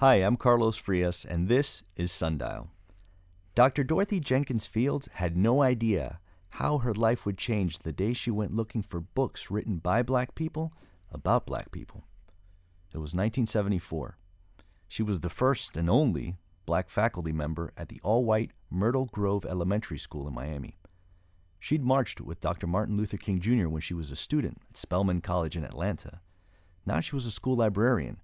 Hi, I'm Carlos Frias, and this is Sundial. Dr. Dorothy Jenkins Fields had no idea how her life would change the day she went looking for books written by black people about black people. It was 1974. She was the first and only black faculty member at the all white Myrtle Grove Elementary School in Miami. She'd marched with Dr. Martin Luther King Jr. when she was a student at Spelman College in Atlanta. Now she was a school librarian,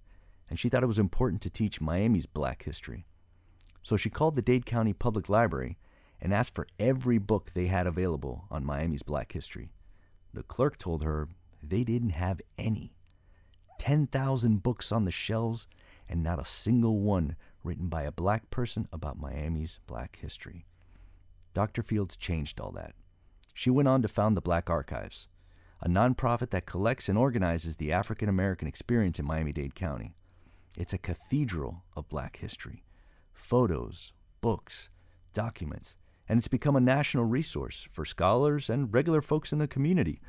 and she thought it was important to teach Miami's black history. So she called the Dade County Public Library and asked for every book they had available on Miami's black history. The clerk told her they didn't have any. 10,000 books on the shelves, and not a single one written by a black person about Miami's black history. Dr. Fields changed all that. She went on to found the Black Archives, a nonprofit that collects and organizes the African American experience in Miami Dade County. It's a cathedral of black history photos, books, documents, and it's become a national resource for scholars and regular folks in the community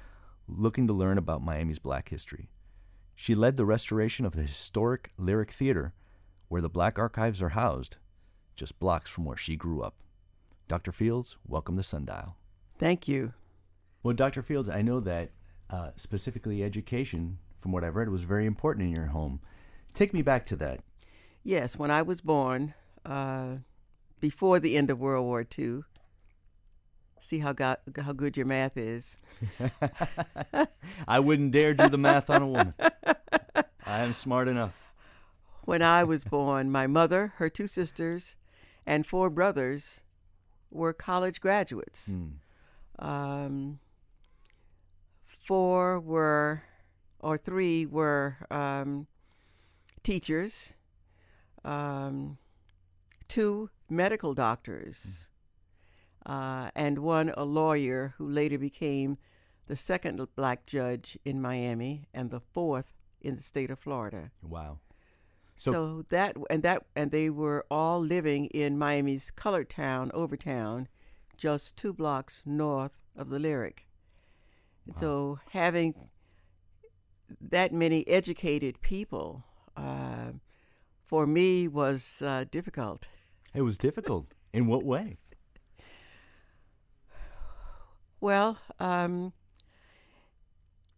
looking to learn about Miami's black history. She led the restoration of the historic Lyric Theater, where the Black Archives are housed, just blocks from where she grew up. Dr. Fields, welcome to Sundial. Thank you. Well, Dr. Fields, I know that uh, specifically education, from what I've read, was very important in your home. Take me back to that. Yes, when I was born, uh, before the end of World War II, see how got, how good your math is. I wouldn't dare do the math on a woman. I am smart enough. When I was born, my mother, her two sisters, and four brothers were college graduates. Hmm. Um, four were, or three were um, teachers, um, two medical doctors, uh, and one a lawyer who later became the second black judge in Miami and the fourth in the state of Florida. Wow. So, So- that and that and they were all living in Miami's colored town, Overtown, just two blocks north of the Lyric. And so having that many educated people uh, for me was uh, difficult. It was difficult. In what way? Well, um,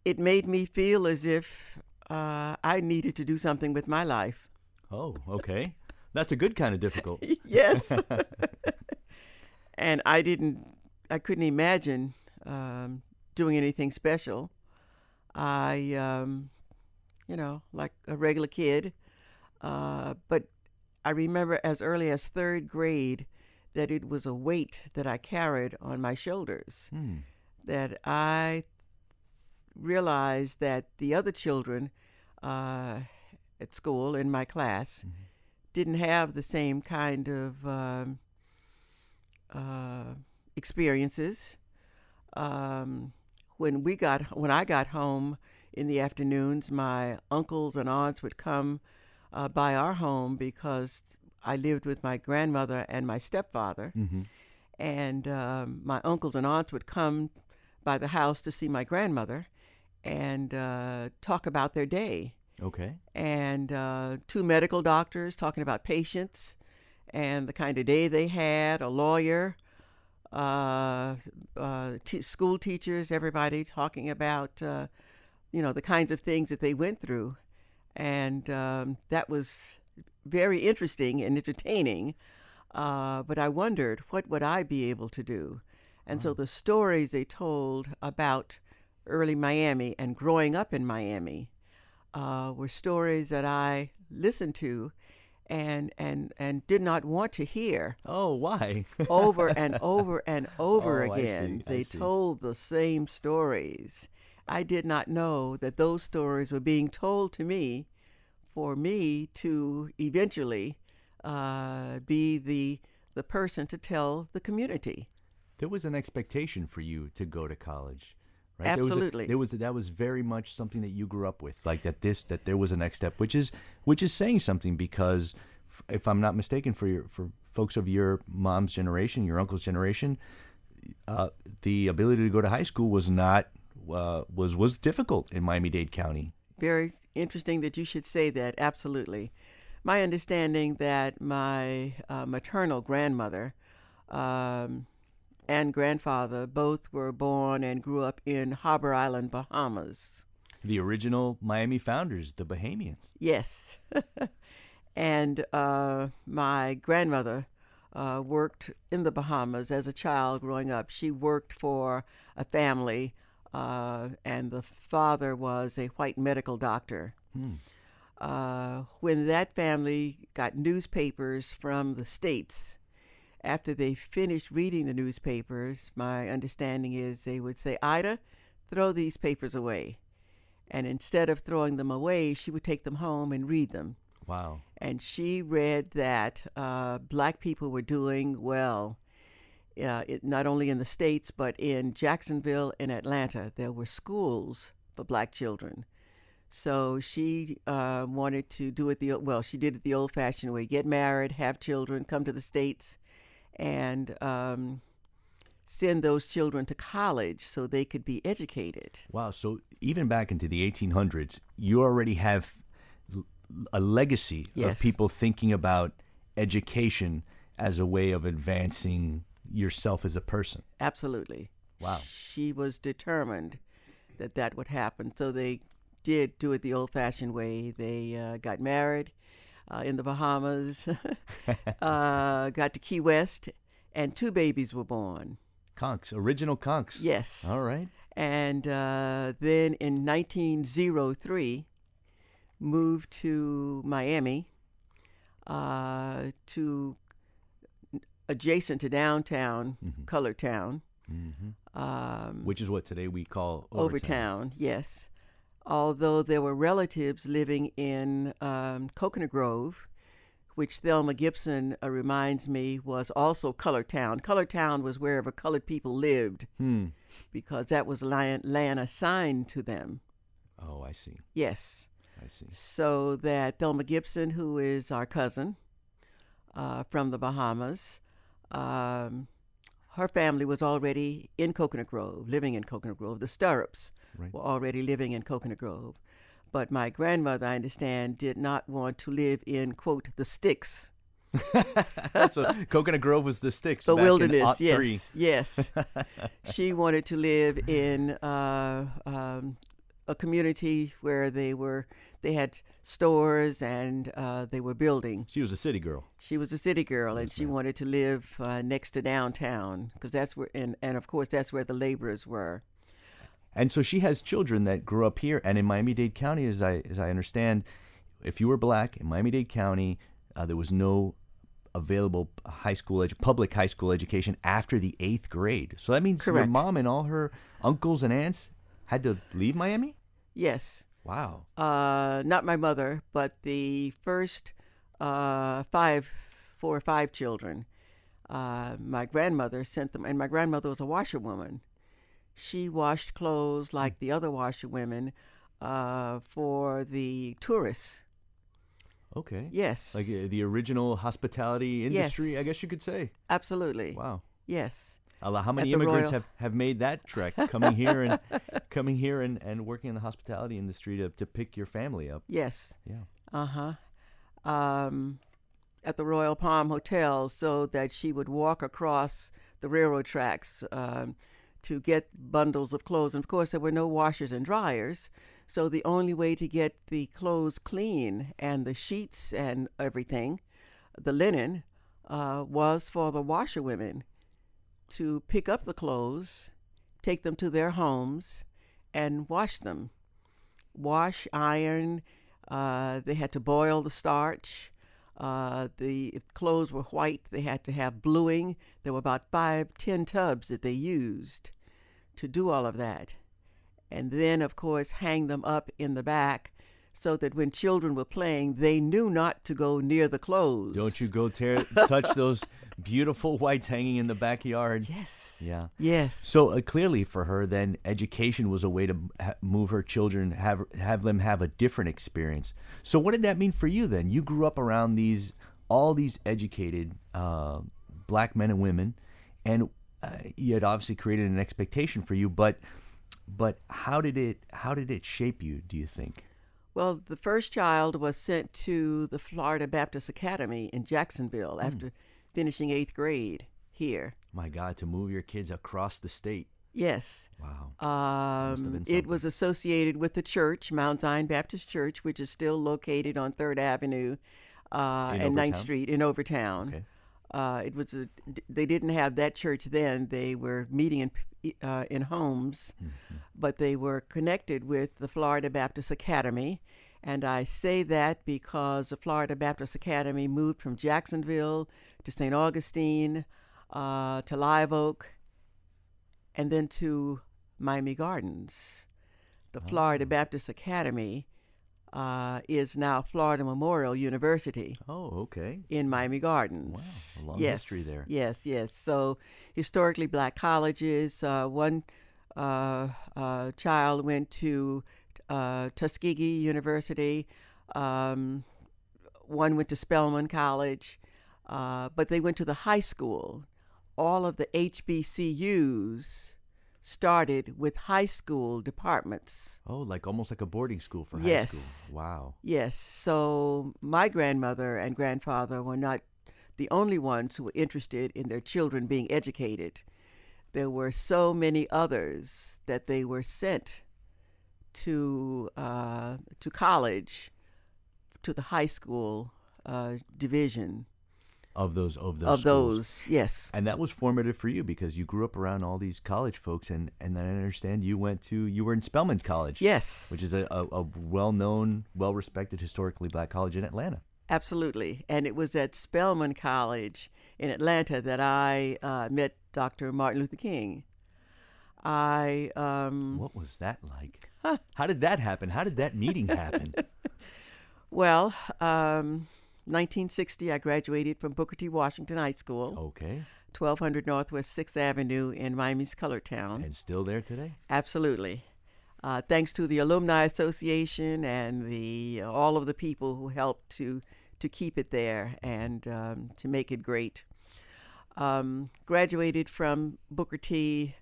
it made me feel as if uh, I needed to do something with my life. Oh, okay. That's a good kind of difficult. yes. and I didn't, I couldn't imagine um, doing anything special. I, um, you know, like a regular kid. Uh, but I remember as early as third grade that it was a weight that I carried on my shoulders. Hmm. That I realized that the other children uh, at school in my class didn't have the same kind of um, uh, experiences. Um, when we got when I got home in the afternoons, my uncles and aunts would come uh, by our home because I lived with my grandmother and my stepfather, Mm-hmm. and um, my uncles and aunts would come by the house to see my grandmother and uh, talk about their day Okay. and uh, two medical doctors talking about patients and the kind of day they had, a lawyer, uh, uh, t- school teachers, everybody talking about, uh, you know, the kinds of things that they went through. And um, that was very interesting and entertaining. Uh, but I wondered, what would I be able to do? And so the stories they told about early Miami and growing up in Miami uh, were stories that I listened to and, and, and did not want to hear Oh, why? over and over and over Oh, again. They told the same stories. I did not know that those stories were being told to me for me to eventually uh, be the the person to tell the community. there was an expectation for you to go to college, right? There was a- Absolutely. There was, that was very much something that you grew up with, like that. This that there was a next step, which is which is saying something because, f- if I'm not mistaken, for your for folks of your mom's generation, your uncle's generation, uh, the ability to go to high school was not uh, was was difficult in Miami Dade County. Very interesting that you should say that. Absolutely. my understanding that my uh, maternal grandmother um, and grandfather both were born and grew up in Harbour Island, Bahamas. The original Miami founders, the Bahamians. Yes. and uh, my grandmother uh, worked in the Bahamas as a child growing up. She worked for a family, uh, and the father was a white medical doctor. Hmm. Uh, when that family got newspapers from the States, after they finished reading the newspapers, my understanding is they would say, Ida, throw these papers away. And instead of throwing them away, she would take them home and read them. Wow. And she read that uh, black people were doing well, uh, it, not only in the States, but in Jacksonville and Atlanta. There were schools for black children. So she uh, wanted to do it the well. She did it the old-fashioned way: get married, have children, come to the states, and um, send those children to college so they could be educated. Wow. So even back into the 1800s, you already have a legacy of people thinking about education as a way of advancing yourself as a person. Absolutely. Wow. She was determined that that would happen. So they did do it the old fashioned way. They uh, got married uh, in the Bahamas, uh, got to Key West, and two babies were born. Conks, original conks. Yes. All right. And uh, then in 1903, moved to Miami, uh, to adjacent to downtown, Colored Town. hmm Um, Which is what today we call Overtown. Overtown, yes. Although there were relatives living in um, Coconut Grove, which Thelma Gibson uh, reminds me was also Colored Town. Colored Town was wherever colored people lived Hmm. because that was land, land assigned to them. Oh, I see. Yes. I see. So that Thelma Gibson, who is our cousin uh, from the Bahamas, um, her family was already in Coconut Grove, living in Coconut Grove. The Stirrups Right. were already living in Coconut Grove. But my grandmother, I understand, did not want to live in, quote, the sticks, so Coconut Grove was the sticks. the wilderness. yes, yes. she wanted to live in uh, um, a community where they were, they had stores and uh, they were building. She was a city girl. She was a city girl, and she ma'am. wanted to live uh, next to downtown because that's where, and, and of course that's where the laborers were. And so she has children that grew up here and in Miami-Dade County, as I as I understand, if you were black in Miami-Dade County, uh, there was no available high school edu- public high school education after the eighth grade. So that means your mom and all her uncles and aunts had to leave Miami. Yes, Wow. uh, not my mother, but the first uh, five, four or five children. Uh, my grandmother sent them, and my grandmother was a washerwoman. She washed clothes like the other washerwomen uh, for the tourists. Okay. Yes, Like uh, the original hospitality industry, I guess you could say. absolutely. Wow. Yes. A lot- How many immigrants Royal- have, have made that trek coming here and coming here and, and working in the hospitality industry to, to pick your family up? Yes. Yeah. Uh huh. Um, at the Royal Palm Hotel, so that she would walk across the railroad tracks um, to get bundles of clothes. And of course, there were no washers and dryers, so the only way to get the clothes clean and the sheets and everything, the linen, uh, was for the washerwomen to pick up the clothes, take them to their homes, and wash them. Wash, iron. Uh, they had to boil the starch. Uh, the if clothes were white, they had to have bluing. There were about five, ten tubs that they used to do all of that, and then of course hang them up in the back so that when children were playing, they knew not to go near the clothes. Don't you go tear, touch those beautiful whites hanging in the backyard. Yes. Yeah. Yes. So uh, clearly, for her, then education was a way to ha- move her children, have have them have a different experience. So, what did that mean for you? Then you grew up around these all these educated uh, black men and women, and uh, you had obviously created an expectation for you. But but how did it how did it shape you? Do you think? Well, the first child was sent to the Florida Baptist Academy in Jacksonville Hmm. after finishing eighth grade here. My God, to move your kids across the state. Yes. Wow. Um, it was associated with the church, Mount Zion Baptist Church, which is still located on Third Avenue uh, and Ninth Street in Overtown. Okay. Uh, it was a, they didn't have that church then. They were meeting in uh, in homes, Mm-hmm. but they were connected with the Florida Baptist Academy. And I say that because the Florida Baptist Academy moved from Jacksonville to St. Augustine uh, to Live Oak and then to Miami Gardens. The Florida Baptist Academy uh, is now Florida Memorial University Oh, okay. in Miami Gardens. Wow, a long yes, history there. Yes, yes. So historically black colleges. Uh, one uh, uh, child went to uh, Tuskegee University. Um, one went to Spelman College, uh, but they went to the high school. All of the HBCUs started with high school departments. Oh, like almost like a boarding school for high Yes. school. Wow. Yes. So my grandmother and grandfather were not the only ones who were interested in their children being educated. There were so many others that they were sent to uh, to college, to the high school uh, division Of those of those of schools. those. Yes. And that was formative for you because you grew up around all these college folks, and and then I understand you went to you were in Spelman College, Yes. which is a, a, a well known, well respected, historically black college in Atlanta. Absolutely. And it was at Spelman College in Atlanta that I uh, met Dr. Martin Luther King. I um, What was that like? How did that happen? How did that meeting happen? Well, um, 1960, I graduated from Booker T. Washington High School, okay, 1200 Northwest 6th Avenue in Miami's Color Town. and still there today. Absolutely. Uh, thanks to the Alumni Association and the all of the people who helped to to keep it there and um, to make it great. Um, graduated from Booker T.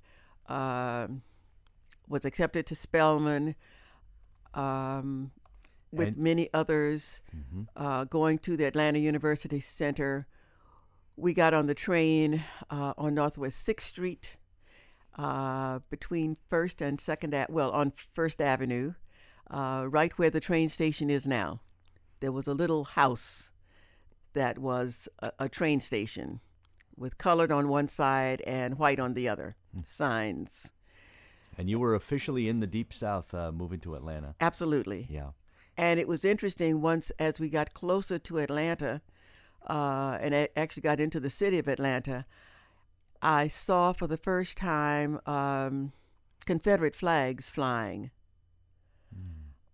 um was accepted to Spelman. Um, with And- many others uh, going to the Atlanta University Center. We got on the train uh, on Northwest Sixth Street uh, between First and Second, A- well, on First Avenue, uh, right where the train station is now. There was a little house that was a, a train station with colored on one side and white on the other signs. And you were officially in the Deep South, uh, moving to Atlanta. Absolutely. Yeah. And it was interesting once as we got closer to Atlanta uh, and a- actually got into the city of Atlanta, I saw for the first time um, Confederate flags flying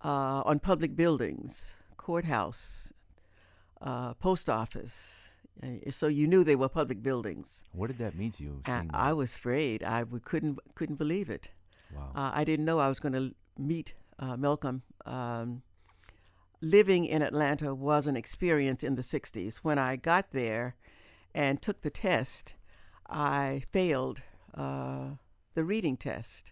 uh, on public buildings, courthouse, uh, post office. So you knew they were public buildings. What did that mean to you? I? I was afraid. I w- couldn't couldn't believe it. wow. Uh, I didn't know I was going to meet uh, Malcolm. Um, living in Atlanta was an experience in the 60s. When I got there and took the test, I failed uh, the reading test.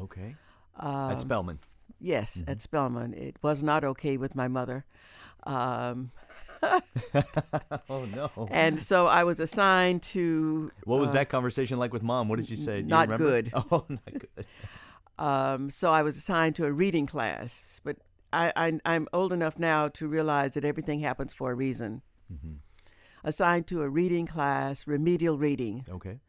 okay. Um, At Spelman. Yes, at Spelman. It was not okay with my mother. Um, oh no. and so I was assigned to. What was uh, that conversation like with mom? What did she say? Do not good. Oh, not good. Um, so I was assigned to a reading class, but I, I, I'm old enough now to realize that everything happens for a reason. Mm-hmm. Assigned to a reading class, remedial reading. Okay.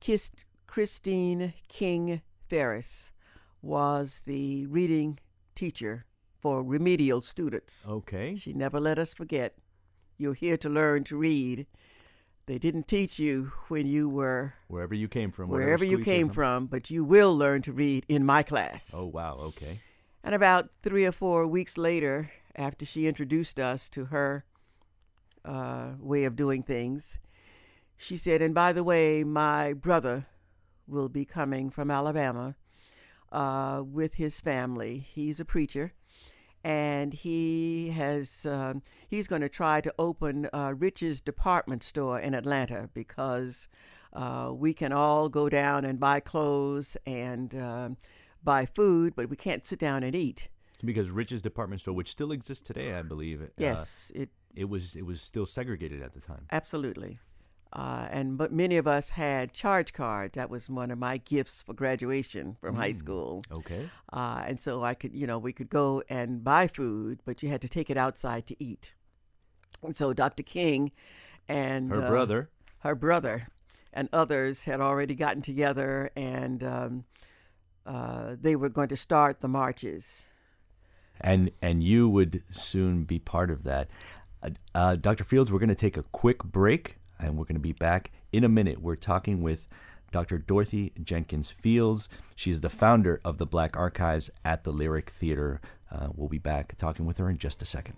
Kist, Christine King Farris was the reading teacher for remedial students. Okay. She never let us forget. You're here to learn to read. They didn't teach you when you were Wherever you came from. wherever you came from, but you will learn to read in my class. Oh wow. Okay. And about three or four weeks later, after she introduced us to her uh, way of doing things, she said, And by the way, my brother will be coming from Alabama uh, with his family. He's a preacher. And he has, um, he's going to try to open uh, Rich's department store in Atlanta because uh, we can all go down and buy clothes and um, buy food, but we can't sit down and eat. Because Rich's department store, which still exists today, I believe, uh, Yes, it it was it was still segregated at the time. absolutely. Uh, and but many of us had charge cards. That was one of my gifts for graduation from high Mm. school. Okay. Uh, and so I could, you know, we could go and buy food, but you had to take it outside to eat. And so Dr. King and Her uh, brother. her brother, and others had already gotten together, and um, uh, they were going to start the marches. and and you would soon be part of that. Uh, uh, Dr. Fields, we're going to take a quick break, and we're going to be back in a minute. We're talking with Dr. Dorothy Jenkins Fields. She's the founder of the Black Archives at the Lyric Theater. Uh, we'll be back talking with her in just a second.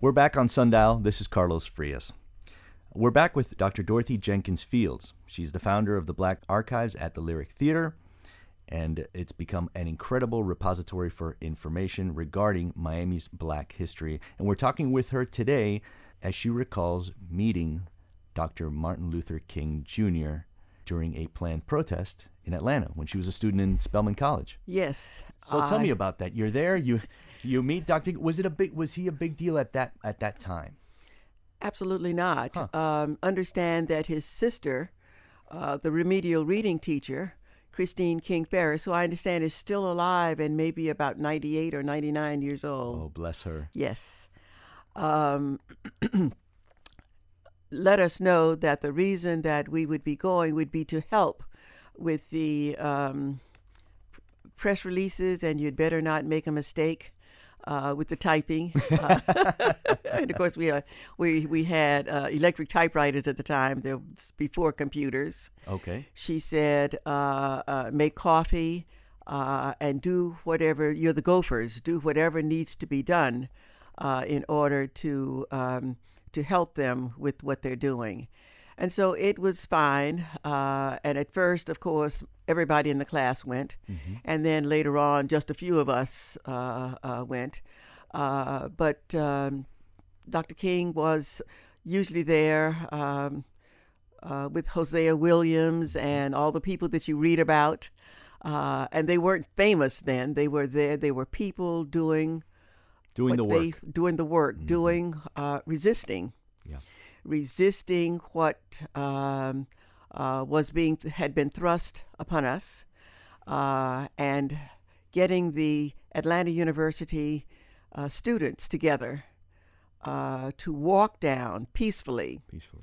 We're back on Sundial. This is Carlos Frias. We're back with Dr. Dorothy Jenkins Fields. She's the founder of the Black Archives at the Lyric Theater, and it's become an incredible repository for information regarding Miami's black history. And we're talking with her today as she recalls meeting Dr. Martin Luther King Jr. during a planned protest in Atlanta when she was a student in Spelman College. Yes. So tell me about that. You're there. You you meet Dr. Was it a big? Was he a big deal at that at that time? Absolutely not. Huh. Um, understand that his sister, uh, the remedial reading teacher, Christine King Farris, who I understand is still alive and maybe about 98 or 99 years old. Oh, bless her. Yes. Um, let us know that the reason that we would be going would be to help with the um, press releases, and you'd better not make a mistake. Uh, with the typing, uh, and of course we uh, we we had uh, electric typewriters at the time. There was before computers. Okay. She said, uh, uh, make coffee uh, and do whatever, you're the gophers, do whatever needs to be done uh, in order to, um, to help them with what they're doing. And so it was fine. Uh, and at first, of course, everybody in the class went. And then later on, just a few of us uh, uh, went. Uh, but um, Dr. King was usually there. Um, uh, with Hosea Williams and all the people that you read about. Uh, and they weren't famous then. They were there. They were people doing Doing the they work. doing the work, doing uh, resisting, Yeah. Resisting what um, uh, was being had been thrust upon us, uh, and getting the Atlanta University uh, students together uh, to walk down peacefully Peacefully.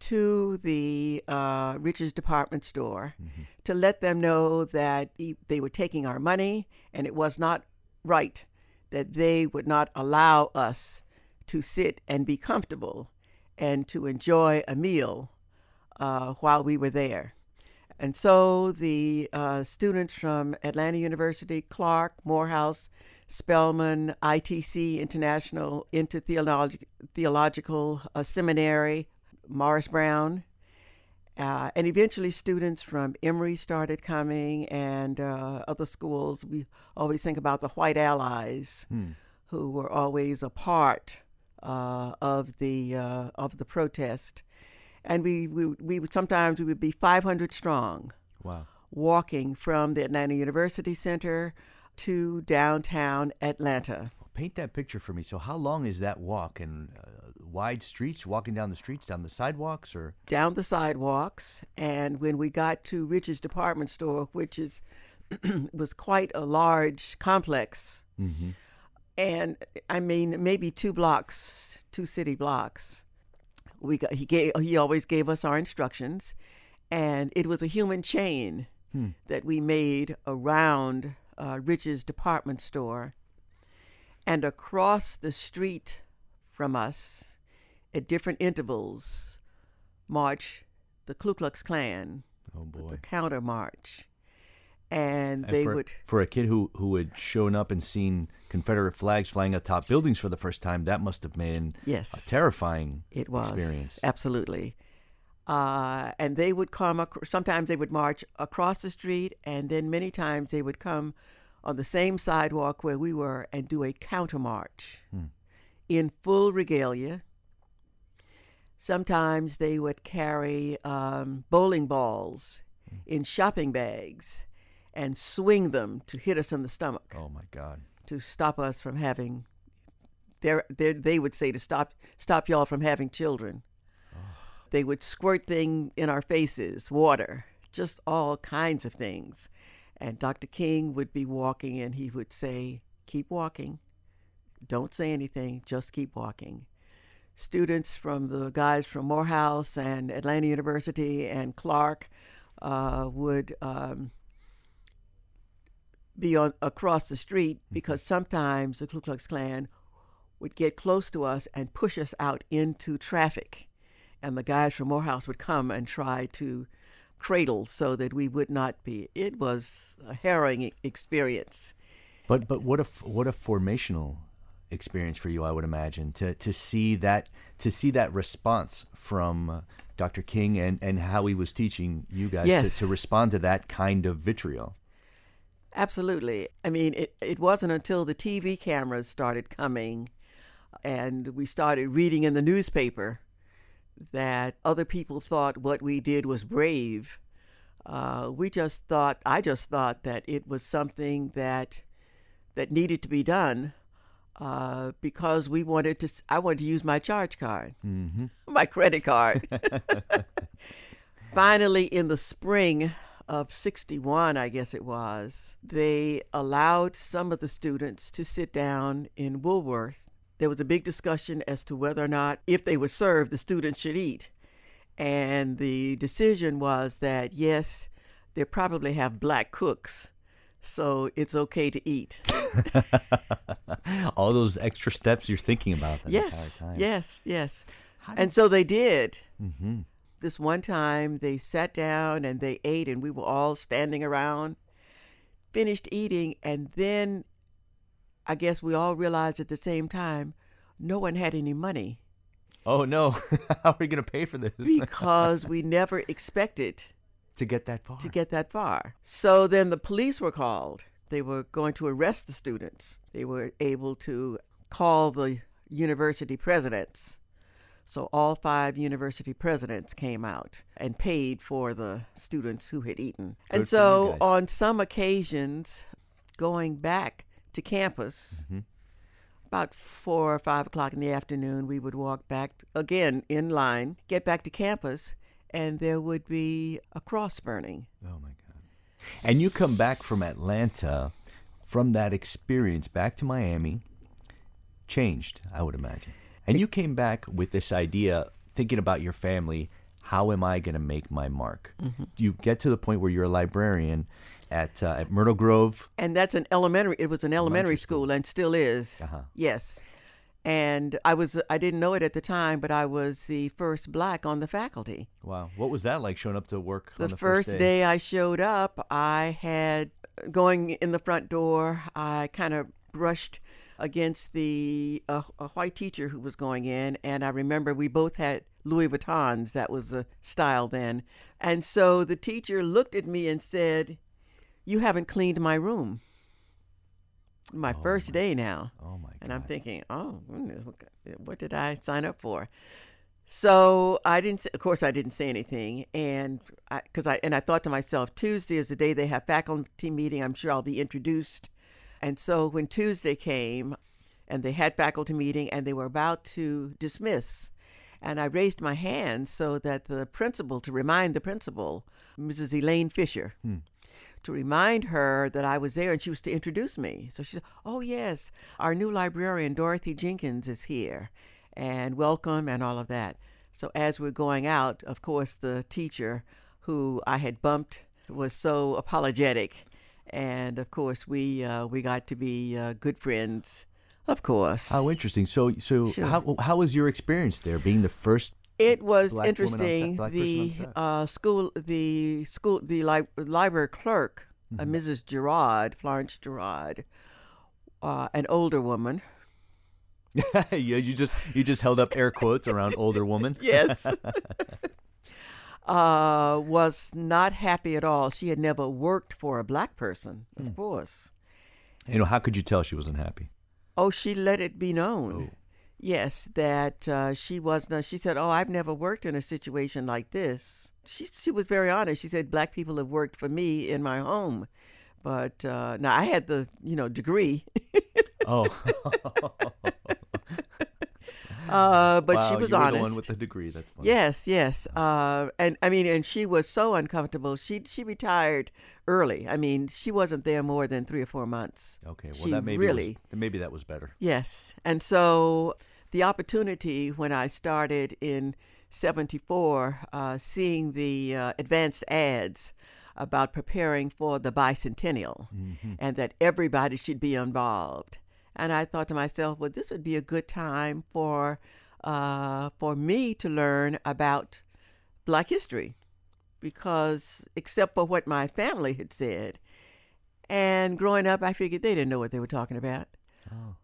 to the uh, Rich's department store Mm-hmm. to let them know that they were taking our money and it was not right that they would not allow us to sit and be comfortable and to enjoy a meal uh, while we were there. And so the uh, students from Atlanta University, Clark, Morehouse, Spelman, ITC, International Intertheological Theological uh, Seminary, Morris Brown, uh, and eventually students from Emory started coming and uh, other schools. We always think about the white allies who were always a part uh, of the uh, of the protest. And we, we, we would sometimes we would be 500 strong Wow. walking from the Atlanta University Center to downtown Atlanta. Paint that picture for me. So, how long is that walk? And uh, wide streets, walking down the streets, down the sidewalks, or down the sidewalks and when we got to rich's department store which is was quite a large complex and i mean maybe two blocks two city blocks we got he gave he always gave us our instructions and it was a human chain that we made around uh, rich's department store and across the street from us at different intervals march the Ku Klux Klan, oh boy. the counter march. And And they for, would, for a kid who who had shown up and seen Confederate flags flying atop buildings for the first time, that must have been yes, a terrifying it was experience. absolutely. Uh, and they would come. Ac- sometimes they would march across the street, and then many times they would come on the same sidewalk where we were and do a counter march Hmm. in full regalia. Sometimes they would carry um, bowling balls in shopping bags and swing them to hit us in the stomach Oh my God. To stop us from having. Their, their, they would say to stop stop y'all from having children. They would squirt thing in our faces, water, just all kinds of things. And Dr. King would be walking and he would say, Keep walking. Don't say anything, just keep walking. Students from the guys from Morehouse and Atlanta University and Clark uh, would um, be on across the street because sometimes the Ku Klux Klan would get close to us and push us out into traffic. And the guys from Morehouse would come and try to cradle so that we would not be. It was a harrowing experience. But but what a what a formational experience for you, I would imagine, to to see that to see that response from uh, Dr. King and and how he was teaching you guys Yes. to, to respond to that kind of vitriol. Absolutely. I mean, it, it wasn't until the TV cameras started coming and we started reading in the newspaper that other people thought what we did was brave. Uh, we just thought, I just thought that it was something that that needed to be done uh, because we wanted to. I wanted to use my charge card, my credit card. Finally, in the spring of 61, I guess it was, they allowed some of the students to sit down in Woolworth. There was a big discussion as to whether or not, if they were served, the students should eat. And the decision was that, yes, they probably have black cooks, so it's okay to eat. All those extra steps you're thinking about yes, yes, yes. And so they did. Mm-hmm. This one time they sat down and they ate and we were all standing around finished eating and then i guess we all realized at the same time no one had any money. Oh no! how are we gonna pay for this? Because we never expected to get that far? to get that far. So then the police were called. They were going to arrest the students. They were able to call the university presidents so all five university presidents came out and paid for the students who had eaten. Good and so on some occasions, going back to campus, Mm-hmm. about four or five o'clock in the afternoon, we would walk back again in line, get back to campus, and there would be a cross burning. Oh my god! And you come back from Atlanta, from that experience back to Miami, changed, I would imagine. And you came back with this idea, thinking about your family. How am I going to make my mark? You get to the point where you're a librarian at uh, at Myrtle Grove. and that's an elementary it was an elementary school, and still is Uh-huh. yes and i was i didn't know it at the time but i was the first black on the faculty Wow, what was that like showing up to work the, the first day i showed up i had going in the front door i kind of brushed against the uh, a white teacher who was going in and i remember we both had louis vuittons that was the style then and so the teacher looked at me and said you haven't cleaned my room my first day now Oh my god! and I'm thinking, oh, what, did I sign up for? So I didn't. Say, of course, I didn't say anything, and because I, and I thought to myself, Tuesday is the day they have faculty meeting. I'm sure I'll be introduced. And so when Tuesday came, and they had faculty meeting, and they were about to dismiss, and I raised my hand so that the principal, to remind the principal, Mrs. Elaine Fisher, hmm. to remind her that I was there and she was to introduce me. So she said, Oh, yes, our new librarian, Dorothy Jenkins, is here and welcome and all of that. So as we're going out, of course, the teacher who I had bumped was so apologetic. And of course, we, uh, we got to be uh, good friends, of course. How interesting. So, so Sure. how how was your experience there, being the first? It was black woman on interesting. staff- black person on the uh, school, the school, the li- library clerk, uh, Mm-hmm. Mrs. Gerard, Florence Gerard, uh, an older woman. yeah, you just you just held up air quotes around older woman. Yes. uh, was not happy at all. She had never worked for a black person, of Hmm. course. You know, how could you tell she wasn't happy? Oh, she let it be known. Yes, that uh, she was not. She said, "Oh, I've never worked in a situation like this." She she was very honest. She said, "Black people have worked for me in my home, but uh, now I had the you know degree." oh. Uh, but wow, she was you were honest. the one with the degree. That's funny. Yes, yes. Uh, and I mean, and she was so uncomfortable. She she retired early. I mean, she wasn't there more than three or four months. Okay. Well, She that maybe really- was, maybe that was better. Yes, and so the opportunity when I started in '74, uh, seeing the uh, advanced ads about preparing for the bicentennial, and that everybody should be involved. And I thought to myself, well, this would be a good time for uh, for me to learn about Black history, because except for what my family had said, and growing up, I figured they didn't know what they were talking about.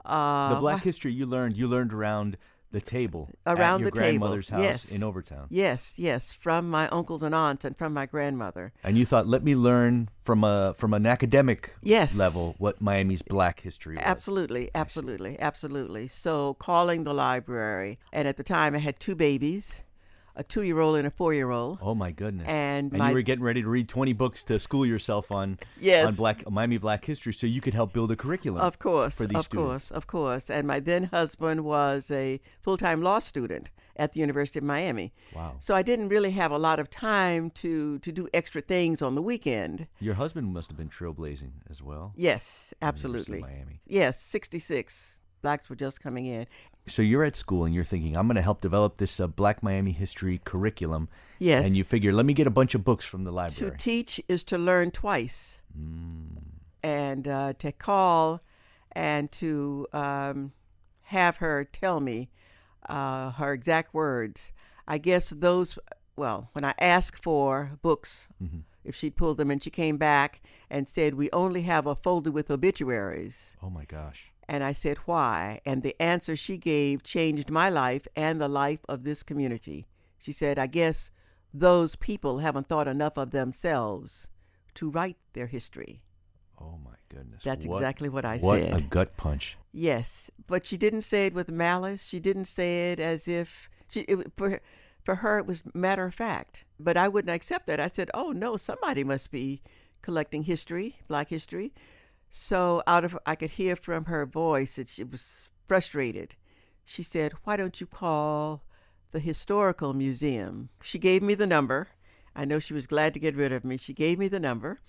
Uh, the Black my- history you learned, you learned around the table Around your the table, grandmother's house yes. in Overtown. Yes, yes, from my uncles and aunts and from my grandmother. And you thought, let me learn from a from an academic Yes. level what Miami's Black history was. Absolutely, absolutely, absolutely. So calling the library, and at the time I had two babies, a two-year-old and a four-year-old. Oh my goodness! And and my- you were getting ready to read twenty books to school yourself on Yes. on Black Miami Black history, so you could help build a curriculum. Of course, of students. course, of course. And my then husband was a full-time law student at the University of Miami. Wow. So I didn't really have a lot of time to to do extra things on the weekend. Your husband must have been trailblazing as well. Yes, University of absolutely. Miami. Yes, 66. Blacks were just coming in. So you're at school and you're thinking, I'm going to help develop this uh, Black Miami history curriculum. Yes. And you figure, let me get a bunch of books from the library. to teach is to learn twice. Mm. and uh, to call and to um, have her tell me uh, her exact words. I guess those, well, when I asked for books, Mm-hmm. if she'd pulled them, and she came back and said, We only have a folder with obituaries. Oh my gosh. And I said, Why? And the answer she gave changed my life and the life of this community. She said, I guess those people haven't thought enough of themselves to write their history. Oh my goodness. That's What- exactly what I what said. What a gut punch. Yes, but she didn't say it with malice. She didn't say it as if she it, for for her it was matter of fact. But I wouldn't accept that. I said, "Oh no, somebody must be collecting history, Black history." So out of I could hear from her voice that she was frustrated. She said, "Why don't you call the historical museum?" She gave me the number. I know she was glad to get rid of me. She gave me the number,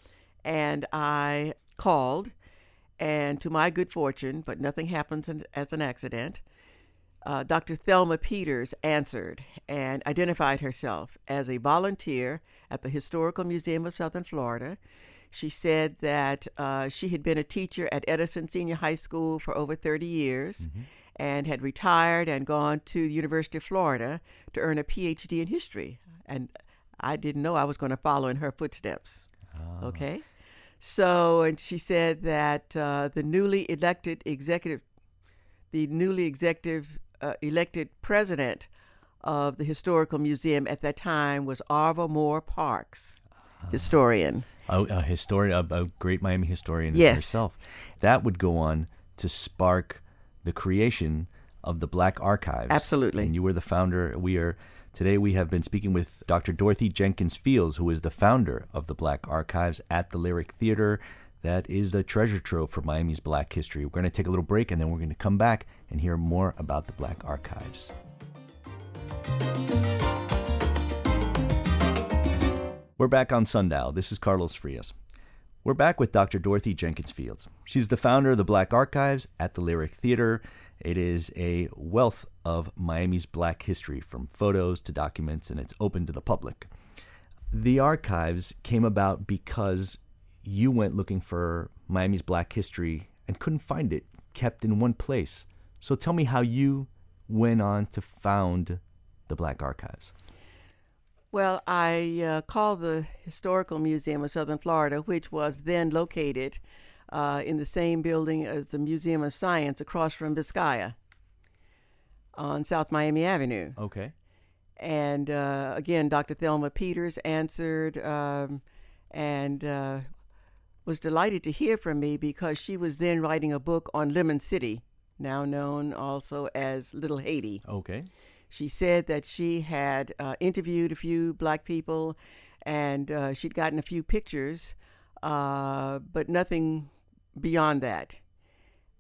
and I called and to my good fortune, but nothing happens as an accident, uh, Dr. Thelma Peters answered and identified herself as a volunteer at the Historical Museum of Southern Florida. She said that uh, she had been a teacher at Edison Senior High School for over 30 years and had retired and gone to the University of Florida to earn a PhD in history. And I didn't know I was going to follow in her footsteps. Okay? So, and she said that uh, the newly elected executive, the newly executive uh, elected president of the historical museum at that time was Arva Moore Parks, historian. A, a historian, a, a great Miami historian Yes. herself. That would go on to spark the creation of the Black Archives. Absolutely. And you were the founder. We are today. We have been speaking with Dr. Dorothy Jenkins Fields, who is the founder of the Black Archives at the Lyric Theater. That is the treasure trove for Miami's Black history. We're going to take a little break, and then we're going to come back and hear more about the Black Archives. We're back on Sundial. This is Carlos Frias. We're back with Dr. Dorothy Jenkins Fields. She's the founder of the Black Archives at the Lyric Theater. It is a wealth of Miami's black history, from photos to documents, and it's open to the public. The archives came about because you went looking for Miami's black history and couldn't find it kept in one place. So tell me how you went on to found the Black Archives. Well, I uh, called the Historical Museum of Southern Florida, which was then located uh, in the same building as the Museum of Science across from Vizcaya on South Miami Avenue. Okay. And uh, again, Dr. Thelma Peters answered um, and uh, was delighted to hear from me because she was then writing a book on Lemon City, now known also as Little Haiti. Okay. She said that she had uh, interviewed a few black people and uh, she'd gotten a few pictures, uh, but nothing beyond that.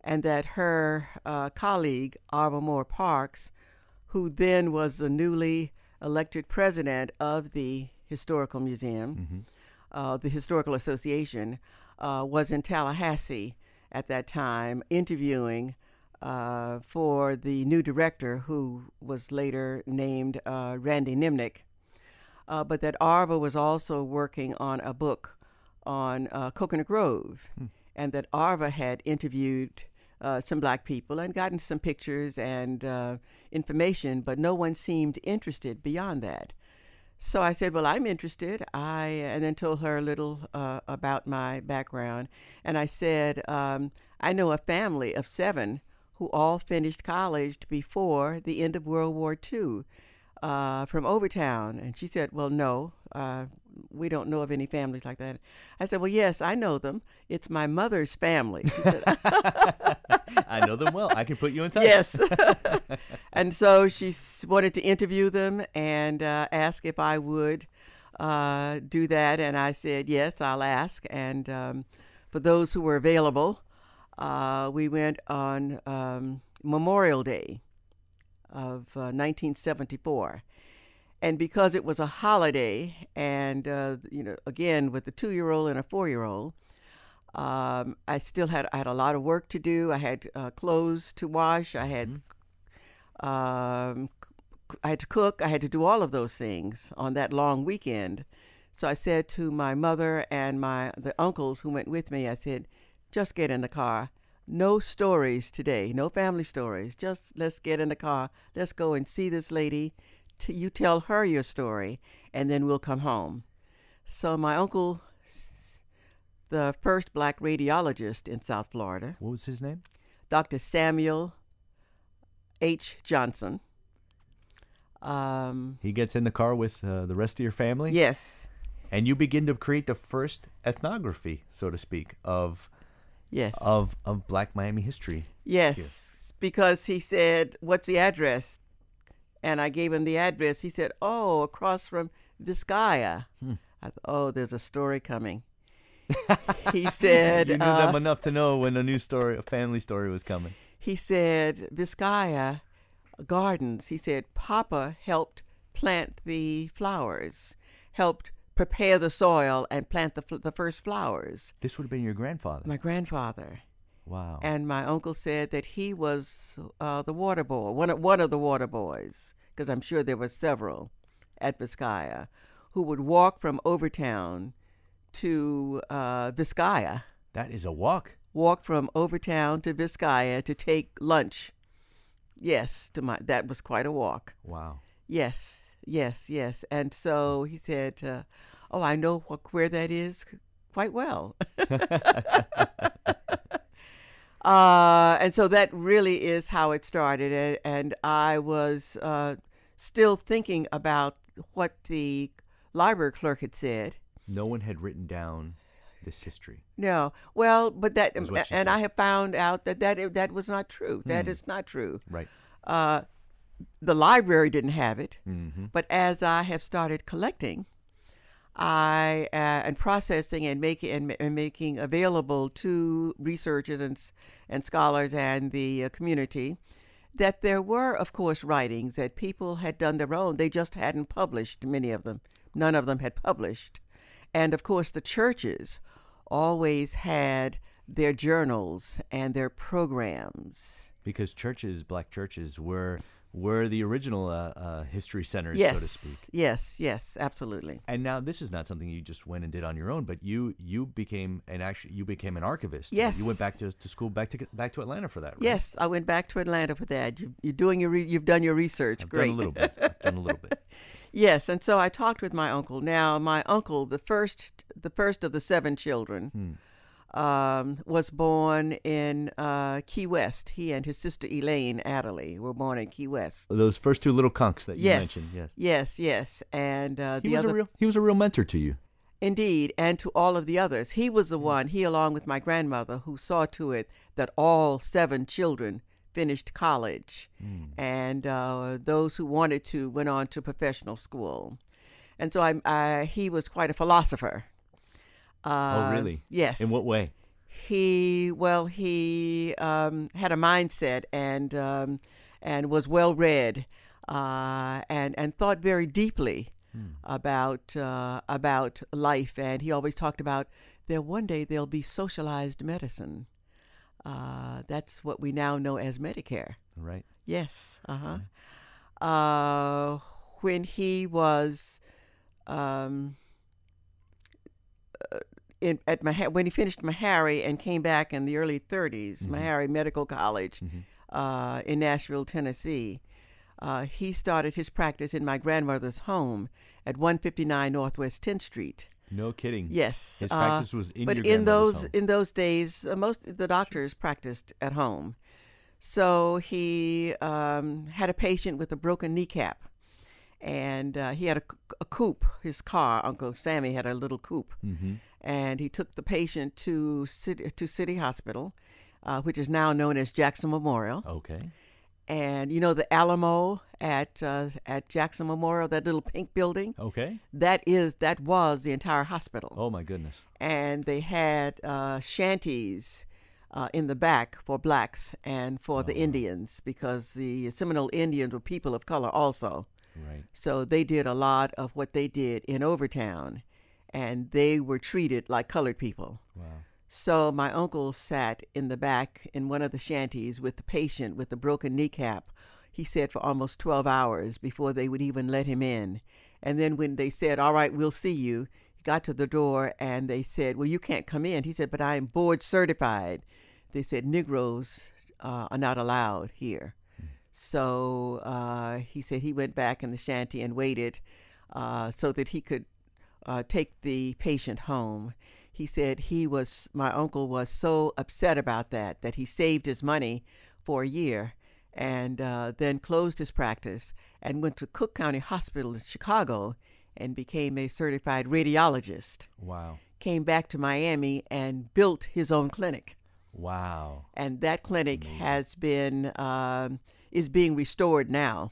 And that her uh, colleague, Arva Moore Parks, who then was the newly elected president of the Historical Museum, Mm-hmm. uh, the Historical Association, uh, was in Tallahassee at that time interviewing uh, for the new director, who was later named uh, Randy Nimnicht. Uh, but that Arva was also working on a book on uh, Coconut Grove, and that Arva had interviewed uh, some black people and gotten some pictures and uh, information, but no one seemed interested beyond that. So I said, "Well, I'm interested." I and then told her a little uh, about my background, and I said, um, "I know a family of seven who all finished college before the end of World War II uh, from Overtown." And she said, "Well, no, uh, we don't know of any families like that." I said, "Well, yes, I know them. It's my mother's family." She said, I know them well. I can put you in touch. yes. and so she wanted to interview them and uh, ask if I would uh, do that. And I said, yes, I'll ask. And um, for those who were available, uh, we went on um, Memorial Day of uh, 1974. And because it was a holiday, and uh, you know, again with a two-year-old and a four-year-old, um, I still had I had a lot of work to do. I had uh, clothes to wash. I had um, c- I had to cook. I had to do all of those things on that long weekend. So I said to my mother and my the uncles who went with me, I said, "Just get in the car. No stories today. No family stories. Just let's get in the car. Let's go and see this lady. T- you tell her your story, and then we'll come home." So my uncle, the first black radiologist in South Florida, What was his name? Dr. Samuel H. Johnson. Um, He gets in the car with uh, the rest of your family. yes, And you begin to create the first ethnography, so to speak, of yes, of of Black Miami history. yes, because he said, "What's the address?" And I gave him the address. He said, "Oh, across from Vizcaya." I thought, "Oh, there's a story coming." he said, you knew uh, them enough to know when a new story, a family story, was coming. he said Vizcaya Gardens. He said Papa helped plant the flowers, helped prepare the soil and plant the fl- the first flowers. This would have been your grandfather. My grandfather wow. and my uncle said that he was uh, the water boy, one of, one of the water boys, because I'm sure there were several at Vizcaya, who would walk from Overtown to uh, Vizcaya that is a walk. Walk from Overtown to Vizcaya to take lunch. Yes, to my that was quite a walk. Wow. Yes, yes, yes. And so he said, uh, "Oh, I know what, where that is quite well." uh, and so that really is how it started. And, and I was uh, still thinking about what the library clerk had said. No one had written down this history. No, well, but that, and said. I have found out that that that was not true. That is not true. Right. Uh, the library didn't have it, Mm-hmm. but as I have started collecting, I uh, and processing and making and, and making available to researchers and and scholars and the uh, community that there were, of course, writings that people had done their own. They just hadn't published many of them. None of them had published, and of course, the churches always had their journals and their programs. Because churches, black churches, were were the original uh, uh, history centers, yes, so to speak. yes, yes, absolutely. And now this is not something you just went and did on your own, but you you became an actually you became an archivist. Yes. You went back to, to school back to back to Atlanta for that. Right? Yes, I went back to Atlanta for that. You, you're doing your re- you've done your research. I've Great. done a little bit. I've done a little bit. Yes, and so I talked with my uncle. Now, my uncle, the first the first of the seven children, Hmm. Um, was born in uh, Key West. He and his sister Elaine Adderley were born in Key West. Those first two little conks that you yes, mentioned. Yes. yes, yes, and uh, He the was other a real he was a real mentor to you. Indeed, and to all of the others. He was the one, he along with my grandmother, who saw to it that all seven children finished college, and uh, those who wanted to went on to professional school. And so I, I he was quite a philosopher. Uh, oh, really? Yes. In what way? He well, he um, had a mindset and um, and was well read, uh, and and thought very deeply about uh, about life. And he always talked about there one day there'll be socialized medicine. Uh, that's what we now know as Medicare. Right. Yes. Uh-huh. Uh When he was um, uh, in at Maha- when he finished Meharry and came back in the early 30s, Meharry Medical College uh, in Nashville, Tennessee. Uh, he started his practice in my grandmother's home at 159 Northwest 10th Street. No kidding. Yes, His uh, practice was in but your in those home. in those days, uh, most the doctors practiced at home. So he um, had a patient with a broken kneecap, and uh, he had a coupe. His car, Uncle Sammy had a little coupe, Mm-hmm. And he took the patient to city to City Hospital, uh, which is now known as Jackson Memorial. Okay. And you know the Alamo at uh, at Jackson Memorial, that little pink building. Okay. That is that was the entire hospital Oh my goodness. and they had uh, shanties uh, in the back for blacks and for the Indians because the Seminole Indians were people of color also. Right. So they did a lot of what they did in Overtown, and they were treated like colored people. Wow. So my uncle sat in the back in one of the shanties with the patient with the broken kneecap. He said for almost 12 hours before they would even let him in. And then when they said, "All right, we'll see you," he got to the door and they said, "Well, you can't come in." He said, "But I am board certified." They said Negroes uh, are not allowed here. So uh, he said he went back in the shanty and waited uh, so that he could uh, take the patient home. He said he was, my uncle was so upset about that that he saved his money for a year and uh, then closed his practice and went to Cook County Hospital in Chicago and became a certified radiologist. Wow. Came back to Miami and built his own clinic Wow. and that clinic has been um, is being restored now.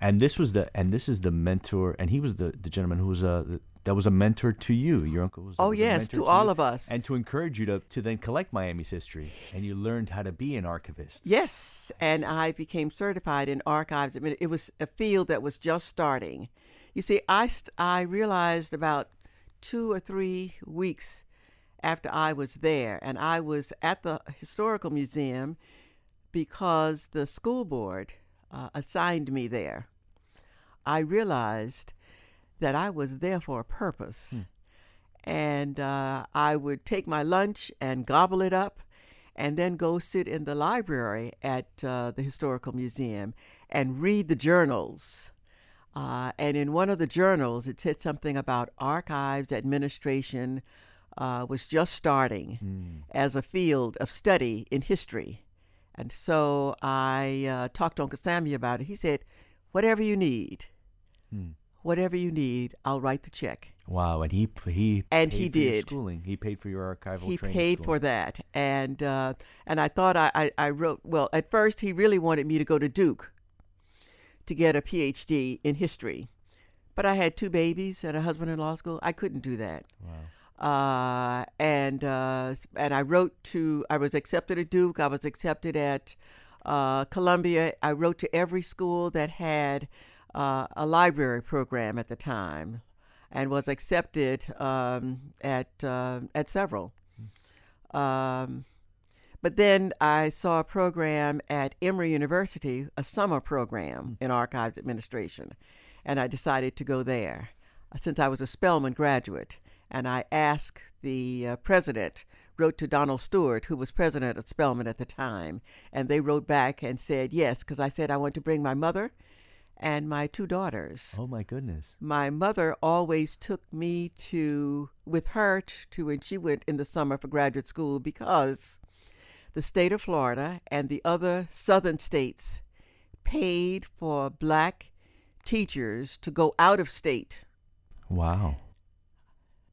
And this was the and this is the mentor and he was the the gentleman who was a that was a mentor to you. Your uncle was. Oh was yes, mentor to all you, of us. And to encourage you to to then collect Miami's history, and you learned how to be an archivist. yes, and I became certified in archives. I mean, it was a field that was just starting. You see, I st- I realized about two or three weeks after I was there, and I was at the historical museum because the school board uh, assigned me there. I realized that I was there for a purpose. And uh, I would take my lunch and gobble it up and then go sit in the library at uh, the Historical Museum and read the journals. Uh, and in one of the journals, it said something about archives administration uh, was just starting as a field of study in history. And so I uh, talked to Uncle Sammy about it. He said, Whatever you need, whatever you need, I'll write the check. Wow, and he he And paid he for your did. schooling. He paid for your archival he paid for that and uh, and I thought I, I, I wrote well at first he really wanted me to go to Duke to get a PhD in history but I had two babies and a husband in law school I couldn't do that Wow. uh, and uh, and I wrote to I was accepted at Duke I was accepted at uh, Columbia I wrote to every school that had uh, a library program at the time and was accepted um, at uh, at several um, but then I saw a program at Emory University, a summer program in archives administration, and I decided to go there uh, since I was a Spelman graduate. And I asked the uh, president, wrote to Donald Stewart, who was president of Spelman at the time, and they wrote back and said yes, because I said I want to bring my mother and my two daughters Oh my goodness. my mother always took me to with her to when she went in the summer for graduate school because the state of Florida and the other southern states paid for black teachers to go out of state Wow.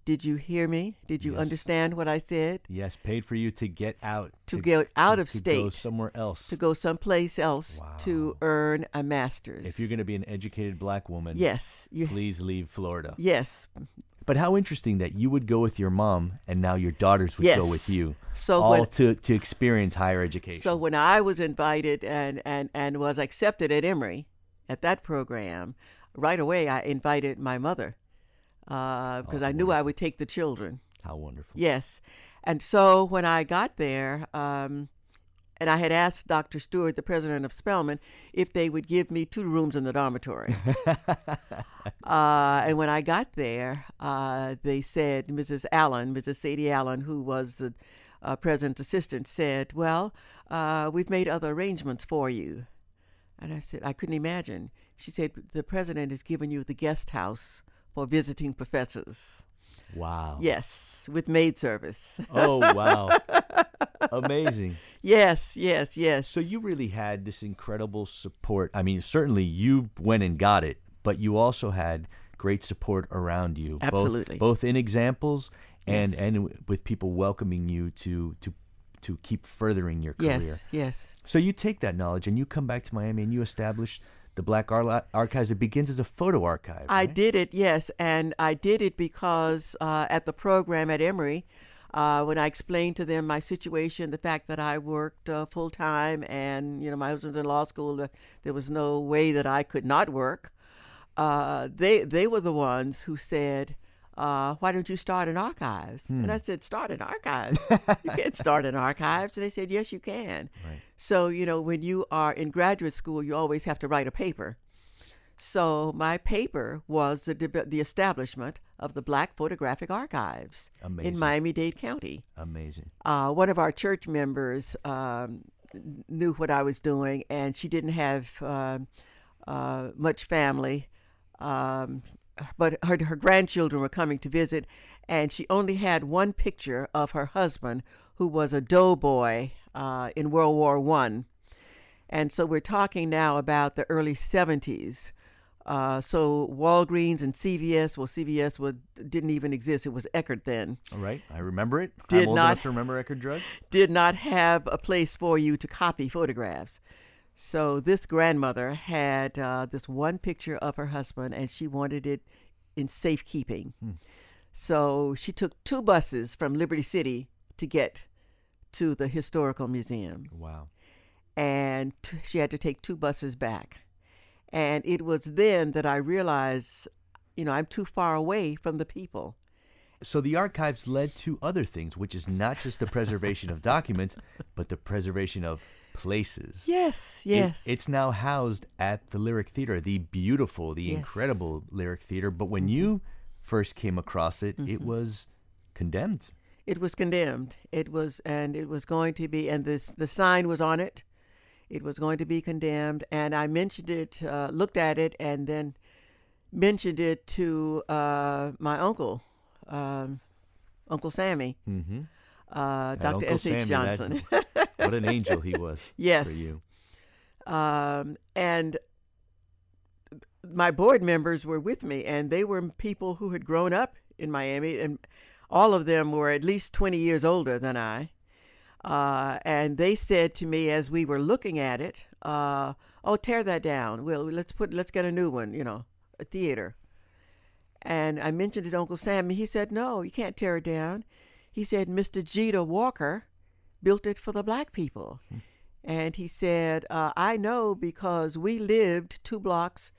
Did you hear me? Did you Yes. understand what I said? Yes, paid for you to get out. To get out of to go state. somewhere else. To go someplace else to earn a master's. If you're going to be an educated black woman, yes, you, please leave Florida. yes. But how interesting that you would go with your mom and now your daughters would go with you. So all when to, to experience higher education. so when I was invited and and and was accepted at Emory, at that program, right away I invited my mother because Oh, I knew I would take the children. how wonderful. Yes. And so when I got there, um, and I had asked Dr. Stewart, the president of Spelman, if they would give me two rooms in the dormitory. uh, and when I got there, uh, they said, Mrs. Allen, Mrs. Sadie Allen, who was the uh, president's assistant, said, Well, uh, we've made other arrangements for you. And I said, I couldn't imagine. She said, The president has given you the guest house for visiting professors. Wow. Yes, with maid service. Oh, wow. Amazing. Yes, yes, yes. So you really had this incredible support. I mean, certainly you went and got it, but you also had great support around you. both- Absolutely. Both, in examples and Yes. and with people welcoming you to to to keep furthering your career. yes, yes, So you take that knowledge and you come back to Miami and you establish the Black Arla- Archives. It begins as a photo archive. I did it. Yes, and I did it because uh, at the program at Emory, uh, when I explained to them my situation, the fact that I worked uh, full time, and you know my husband's in law school, there was no way that I could not work. Uh, they they were the ones who said. Uh, why don't you start an archives? And I said, start an archives. you can't start an archives. And they said, yes, you can. Right. So, you know, when you are in graduate school, you always have to write a paper. So my paper was the, de- the establishment of the Black Photographic Archives Amazing. in Miami-Dade County. Amazing. Uh, one of our church members um, knew what I was doing, and she didn't have um uh, much family, um, but her, her grandchildren were coming to visit, and she only had one picture of her husband, who was a doughboy uh, in World War One. And so we're talking now about the early 70s. Uh, so Walgreens and CVS, well, CVS was, didn't even exist. It was Eckerd then. All right. I remember it. Did I'm old not- enough to remember Eckerd drugs. did not have a place for you to copy photographs. So this grandmother had uh, this one picture of her husband, and she wanted it in safekeeping. So she took two buses from Liberty City to get to the historical museum, Wow. and t- she had to take two buses back. And it was then that I realized, you know, I'm too far away from the people. So the archives led to other things, which is not just the preservation of documents, but the preservation of places. Yes, It- yes. it's now housed at the Lyric Theater, the beautiful, the Yes. Mm-hmm. incredible Lyric Theater. But when you first came across it, it was condemned. It was condemned. It was, and it was going to be, and this the sign was on it. It was going to be condemned, and I mentioned it, uh, looked at it, and then mentioned it to uh, my uncle, um, Uncle Sammy, Mm-hmm. Uh, Dr. Uncle S. H. Johnson. that- what an angel he was yes. for you. um, and my board members were with me, and they were people who had grown up in Miami, and all of them were at least 20 years older than I. Uh, and they said to me as we were looking at it, uh, "Oh, tear that down. Well, let's put let's get a new one. You know, a theater." And I mentioned it to Uncle Sam, and he said, "No, you can't tear it down." He said, "Mr. Geder Walker built it for the black people." And he said, uh, I know because we lived two blocks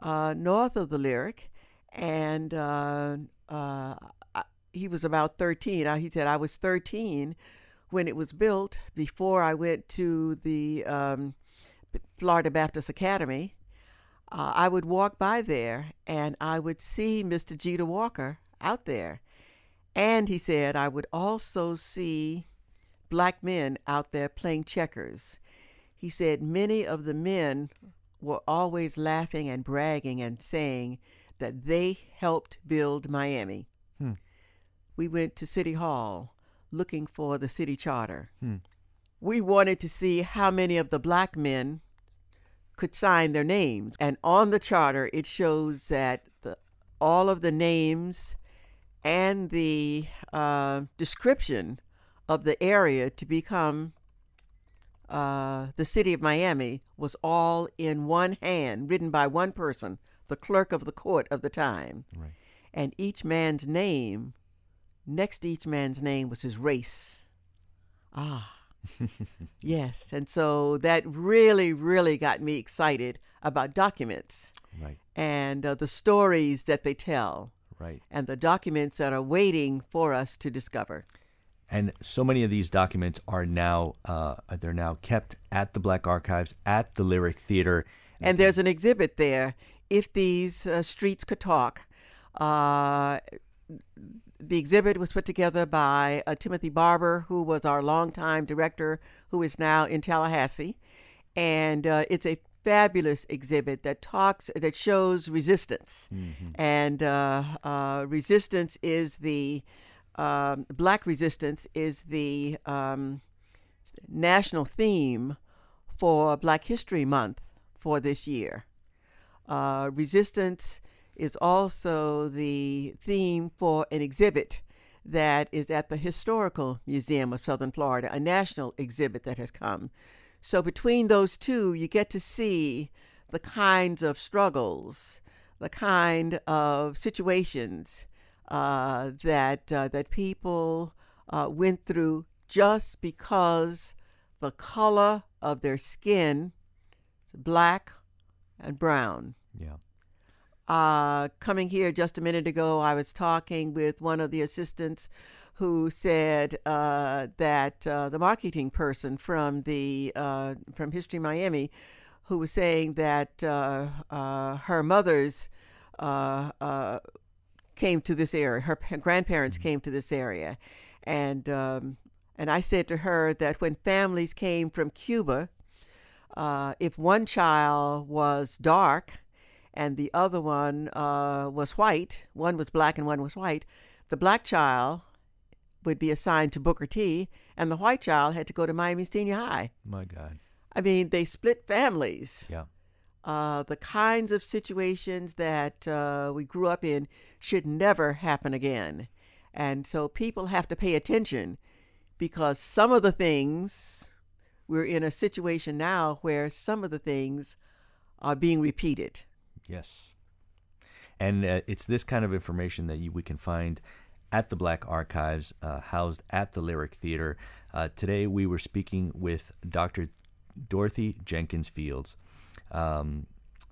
uh, north of the Lyric, and uh, uh, he was about 13. Uh, He said, I was 13 when it was built before I went to the um, Florida Baptist Academy. Uh, I would walk by there and I would see Mr. Geder Walker out there. And he said, I would also see black men out there playing checkers. He said many of the men were always laughing and bragging and saying that they helped build Miami. Hmm. We went to City Hall looking for the city charter. Hmm. We wanted to see how many of the black men could sign their names. And on the charter, it shows that the, all of the names and the uh, description of the area to become uh, the city of Miami was all in one hand, written by one person, the clerk of the court of the time. Right. And each man's name, next to each man's name, was his race. Ah. yes. And so that really, really got me excited about documents Right. and uh, the stories that they tell Right. and the documents that are waiting for us to discover. And so many of these documents are now uh, they're now kept at the Black Archives at the Lyric Theater. And there's an exhibit there. If these uh, streets could talk, uh, the exhibit was put together by uh, Timothy Barber, who was our longtime director, who is now in Tallahassee, and uh, it's a fabulous exhibit that talks that shows resistance, and uh, uh, resistance is the um, black resistance is the um, national theme for Black History Month for this year. Uh, resistance is also the theme for an exhibit that is at the Historical Museum of Southern Florida, a national exhibit that has come. So, between those two, you get to see the kinds of struggles, the kind of situations uh, that, uh, that people uh, went through just because the color of their skin is black and brown. Yeah. Uh, coming here just a minute ago, I was talking with one of the assistants who said uh, that uh, the marketing person from the uh, from History Miami, who was saying that uh, uh, her mother's uh, uh, came to this area, her pa- grandparents came to this area, and um, and I said to her that when families came from Cuba, uh, if one child was dark and the other one uh, was white, one was black and one was white, the black child would be assigned to Booker T, and the white child had to go to Miami Senior High. My God. I mean, they split families. Yeah. Uh, the kinds of situations that uh, we grew up in should never happen again. And so people have to pay attention because some of the things, we're in a situation now where some of the things are being repeated. Yes. And uh, it's this kind of information that you, we can find at the Black Archives, uh, housed at the Lyric Theater. Uh, today we were speaking with Dr. Dorothy Jenkins Fields. Um,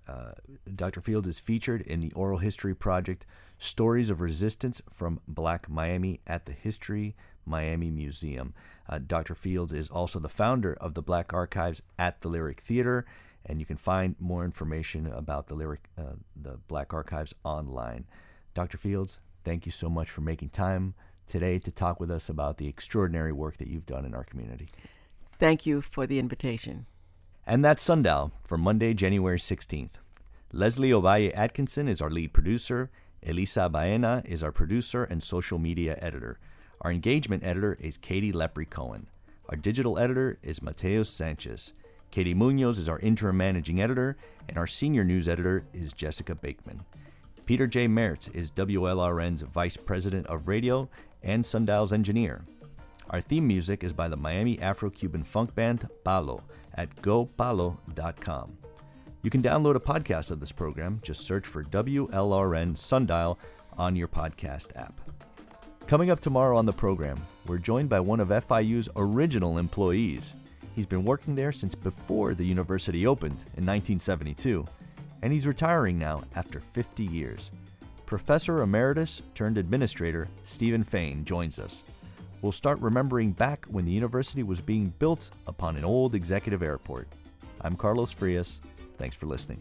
uh, Dr. Fields is featured in the oral history project Stories of Resistance from Black Miami at the History Miami Museum. Uh, Dr. Fields is also the founder of the Black Archives at the Lyric Theater, and you can find more information about the Lyric, uh, the Black Archives online. Dr. Fields, thank you so much for making time today to talk with us about the extraordinary work that you've done in our community. Thank you for the invitation. And that's Sundial for Monday, January 16th. Leslie Ovalle Atkinson is our lead producer. Elisa Baena is our producer and social media editor. Our engagement editor is Katie Lepri Cohen. Our digital editor is Mateos Sanchez. Katie Munoz is our interim managing editor, and our senior news editor is Jessica Bakeman. Peter J. Maerz is WLRN's vice president of radio and Sundial's engineer. Our theme music is by the Miami Afro Cuban funk band Palo at gopalo.com. You can download a podcast of this program. Just search for WLRN Sundial on your podcast app. Coming up tomorrow on the program, we're joined by one of FIU's original employees. He's been working there since before the university opened in 1972, and he's retiring now after 50 years. Professor Emeritus turned administrator Stephen Fain joins us. We'll start remembering back when the university was being built upon an old executive airport. I'm Carlos Frias. Thanks for listening.